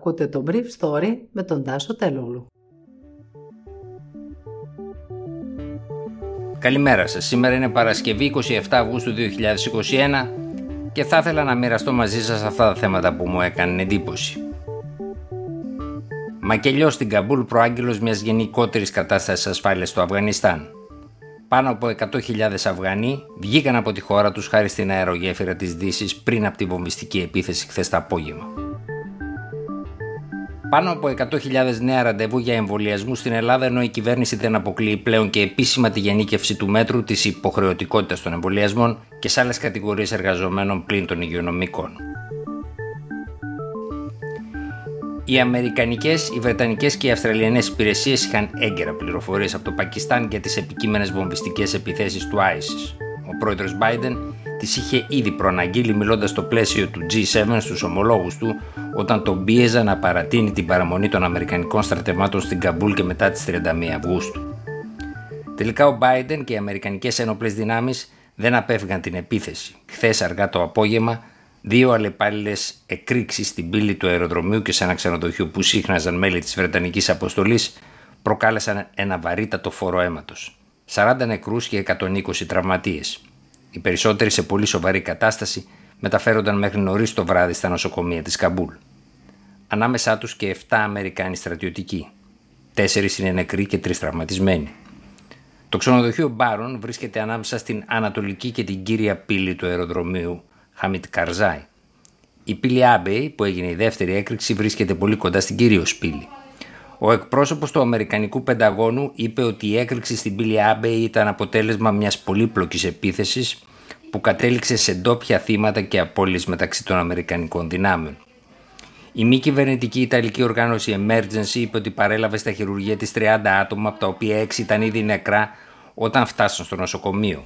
Ακούτε το Brief Story με τον Τάσο Τελούλου. Καλημέρα σας. Σήμερα είναι Παρασκευή 27 Αυγούστου 2021 και θα ήθελα να μοιραστώ μαζί σας αυτά τα θέματα που μου έκαναν εντύπωση. Μακελιό στην Καμπούλ προάγγελος μιας γενικότερης κατάστασης ασφάλειας στο Αφγανιστάν. Πάνω από 100.000 Αφγανοί βγήκαν από τη χώρα τους χάρη στην αερογέφυρα της Δύσης πριν από τη βομβιστική επίθεση χθες το απόγευμα. Πάνω από 100.000 νέα ραντεβού για εμβολιασμούς στην Ελλάδα, ενώ η κυβέρνηση δεν αποκλείει πλέον και επίσημα τη γενίκευση του μέτρου της υποχρεωτικότητας των εμβολιασμών και σε άλλες κατηγορίες εργαζομένων πλην των υγειονομικών. Οι Αμερικανικές, οι Βρετανικές και οι Αυστραλιανές υπηρεσίες είχαν έγκαιρα πληροφορίες από το Πακιστάν για τις επικείμενες βομβιστικές επιθέσεις του ISIS. Ο πρόεδρος Biden τι είχε ήδη προαναγγείλει μιλώντας στο πλαίσιο του G7 στους ομολόγους του όταν τον πίεζαν να παρατείνει την παραμονή των Αμερικανικών στρατευμάτων στην Καμπούλ και μετά τις 31 Αυγούστου. Τελικά ο Biden και οι Αμερικανικές ένοπλες δυνάμεις δεν απέφυγαν την επίθεση. Χθες αργά το απόγευμα Δύο αλλεπάλληλες εκρήξεις στην πύλη του αεροδρομίου και σε ένα ξενοδοχείο που σύχναζαν μέλη της Βρετανικής αποστολής προκάλεσαν ένα βαρύτατο φόρο αίματο. 40 νεκρούς και 120 τραυματίες. Οι περισσότεροι σε πολύ σοβαρή κατάσταση μεταφέρονταν μέχρι νωρίς το βράδυ στα νοσοκομεία της Καμπούλ. Ανάμεσά τους και 7 Αμερικάνοι στρατιωτικοί. Τέσσερις είναι νεκροί και τρεις τραυματισμένοι. Το ξενοδοχείο Μπάρον βρίσκεται ανάμεσα στην ανατολική και την κύρια πύλη του αεροδρομίου Χαμιτ Καρζάη. Η πύλη Άμπεϊ, που έγινε η δεύτερη έκρηξη, βρίσκεται πολύ κοντά στην κυρίως πύλη. Ο εκπρόσωπος του Αμερικανικού Πενταγώνου είπε ότι η έκρηξη στην πύλη Άμπεϊ ήταν αποτέλεσμα μιας πολύπλοκης επίθεσης που κατέληξε σε ντόπια θύματα και απώλειες μεταξύ των Αμερικανικών δυνάμεων. Η μη κυβερνητική Ιταλική οργάνωση Emergency είπε ότι παρέλαβε στα χειρουργεία της 30 άτομα, από τα οποία 6 ήταν ήδη νεκρά όταν φτάσαν στο νοσοκομείο.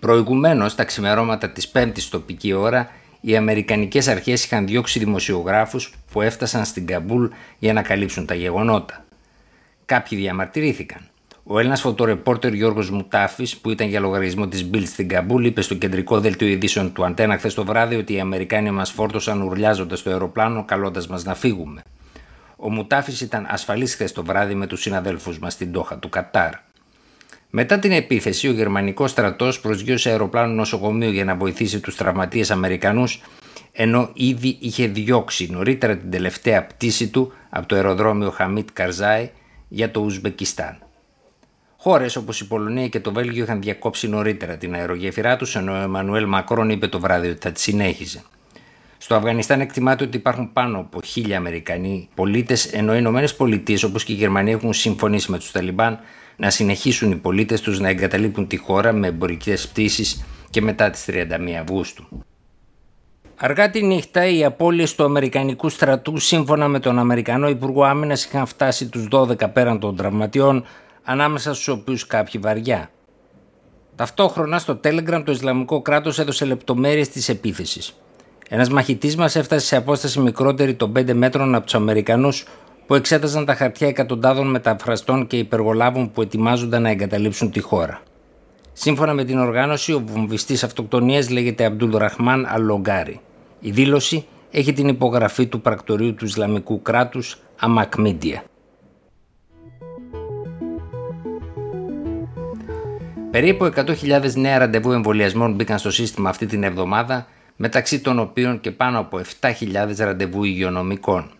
Προηγουμένως, τα ξημερώματα της 5ης τοπική ώρα, οι Αμερικανικές αρχές είχαν διώξει δημοσιογράφους που έφτασαν στην Καμπούλ για να καλύψουν τα γεγονότα. Κάποιοι διαμαρτυρήθηκαν. Ο Έλληνας φωτορεπόρτερ Γιώργος Μουτάφης, που ήταν για λογαριασμό της Bild στην Καμπούλ, είπε στο κεντρικό δελτίο ειδήσεων του Αντένα χθες το βράδυ ότι οι Αμερικάνοι μας φόρτωσαν ουρλιάζοντας το αεροπλάνο, καλώντας μας να φύγουμε. Ο Μουτάφης ήταν ασφαλής χθες το βράδυ με τους συναδέλφους μας στην Ντόχα του Κατάρ. Μετά την επίθεση, ο γερμανικός στρατός προσγείωσε αεροπλάνο νοσοκομείο για να βοηθήσει τους τραυματίες Αμερικανούς, ενώ ήδη είχε διώξει νωρίτερα την τελευταία πτήση του από το αεροδρόμιο Χαμίτ Καρζάη για το Ουσμπεκιστάν. Χώρες όπως η Πολωνία και το Βέλγιο είχαν διακόψει νωρίτερα την αερογέφυρά τους, ενώ ο Εμμανουέλ Μακρόν είπε το βράδυ ότι θα τη συνέχιζε. Στο Αφγανιστάν εκτιμάται ότι υπάρχουν πάνω από χίλια Αμερικανοί πολίτες, ενώ οι Ηνωμένες Πολιτείες όπως και η Γερμανία έχουν συμφωνήσει με τους Ταλιμπάν να συνεχίσουν οι πολίτες τους να εγκαταλείπουν τη χώρα με εμπορικές πτήσεις και μετά τις 31 Αυγούστου. Αργά τη νύχτα οι απώλειες του Αμερικανικού στρατού σύμφωνα με τον Αμερικανό Υπουργό Άμυνας είχαν φτάσει τους 12 πέραν των τραυματιών ανάμεσα στους οποίους κάποιοι βαριά. Ταυτόχρονα στο Telegram το Ισλαμικό κράτος έδωσε λεπτομέρειες της επίθεσης. Ένας μαχητής μας έφτασε σε απόσταση μικρότερη των 5 μέτρων από τους Αμερικανούς που εξέταζαν τα χαρτιά εκατοντάδων μεταφραστών και υπεργολάβων που ετοιμάζονταν να εγκαταλείψουν τη χώρα. Σύμφωνα με την οργάνωση, ο βομβιστής αυτοκτονίας λέγεται Αμπτούλ Ραχμάν Αλογκάρη. Η δήλωση έχει την υπογραφή του πρακτορείου του Ισλαμικού κράτους Αμακμίντια. Περίπου 100.000 νέα ραντεβού εμβολιασμών μπήκαν στο σύστημα αυτή την εβδομάδα, μεταξύ των οποίων και πάνω από 7.000 ραντεβού υγειονομικών.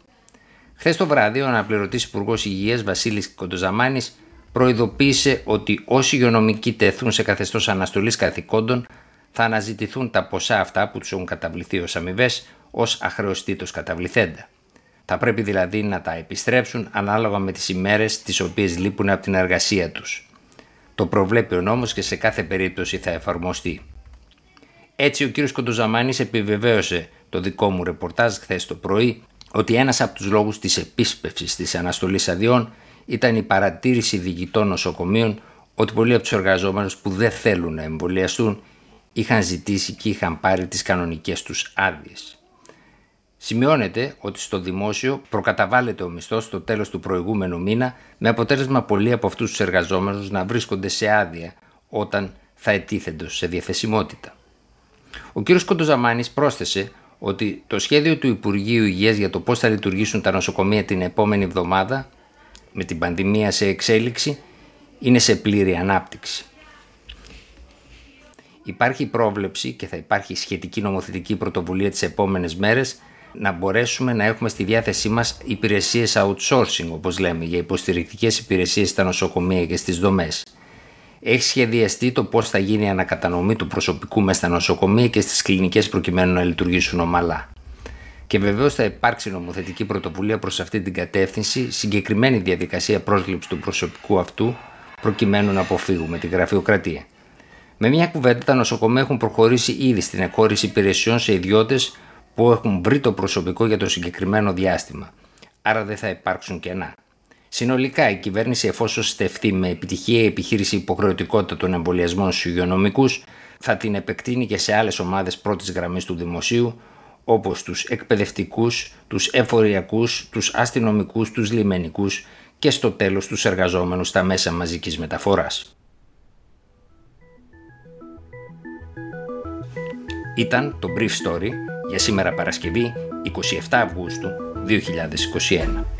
Χθες το βράδυ, ο αναπληρωτής Υπουργός Υγείας Βασίλης Κοντοζαμάνης προειδοποίησε ότι όσοι υγειονομικοί τεθούν σε καθεστώς αναστολής καθηκόντων θα αναζητηθούν τα ποσά αυτά που τους έχουν καταβληθεί ως αμοιβές ως αχρεωστήτως καταβληθέντα. Θα πρέπει δηλαδή να τα επιστρέψουν ανάλογα με τις ημέρες τις οποίες λείπουν από την εργασία τους. Το προβλέπει ο νόμος και σε κάθε περίπτωση θα εφαρμοστεί. Έτσι ο κύριος Κοντοζαμάνης επιβεβαίωσε το δικό μου ρεπορτάζ χθες το πρωί ότι ένας από τους λόγους της επίσπευσης της αναστολής αδειών ήταν η παρατήρηση διοικητών νοσοκομείων ότι πολλοί από τους εργαζόμενους που δεν θέλουν να εμβολιαστούν είχαν ζητήσει και είχαν πάρει τις κανονικές τους άδειες. Σημειώνεται ότι στο δημόσιο προκαταβάλλεται ο μισθός στο τέλος του προηγούμενου μήνα με αποτέλεσμα πολλοί από αυτούς τους εργαζόμενους να βρίσκονται σε άδεια όταν θα ετίθεντο σε διαθεσιμότητα. Ο κ. Κοντοζαμάνης πρόσθεσε ότι το σχέδιο του Υπουργείου Υγείας για το πώς θα λειτουργήσουν τα νοσοκομεία την επόμενη εβδομάδα με την πανδημία σε εξέλιξη είναι σε πλήρη ανάπτυξη. Υπάρχει πρόβλεψη και θα υπάρχει σχετική νομοθετική πρωτοβουλία τις επόμενες μέρες να μπορέσουμε να έχουμε στη διάθεσή μας υπηρεσίες outsourcing όπως λέμε για υποστηρικτικές υπηρεσίες στα νοσοκομεία και στις δομές. Έχει σχεδιαστεί το πώς θα γίνει η ανακατανομή του προσωπικού μέσα στα νοσοκομεία και στις κλινικές προκειμένου να λειτουργήσουν ομαλά. Και βεβαίως θα υπάρξει νομοθετική πρωτοβουλία προς αυτή την κατεύθυνση, συγκεκριμένη διαδικασία πρόσληψης του προσωπικού αυτού, προκειμένου να αποφύγουμε τη γραφειοκρατία. Με μια κουβέντα, τα νοσοκομεία έχουν προχωρήσει ήδη στην εκχώρηση υπηρεσιών σε ιδιώτες που έχουν βρει το προσωπικό για το συγκεκριμένο διάστημα. Άρα δεν θα υπάρξουν κενά. Συνολικά, η κυβέρνηση, εφόσον στεφθεί με επιτυχία η επιχείρηση υποχρεωτικότητα των εμβολιασμών στους υγειονομικούς, θα την επεκτείνει και σε άλλες ομάδες πρώτης γραμμής του δημοσίου, όπως τους εκπαιδευτικούς, τους εφοριακούς, τους αστυνομικούς, τους λιμενικούς και στο τέλος τους εργαζόμενους στα μέσα μαζικής μεταφοράς. Ήταν το Brief Story για σήμερα Παρασκευή 27 Αυγούστου 2021.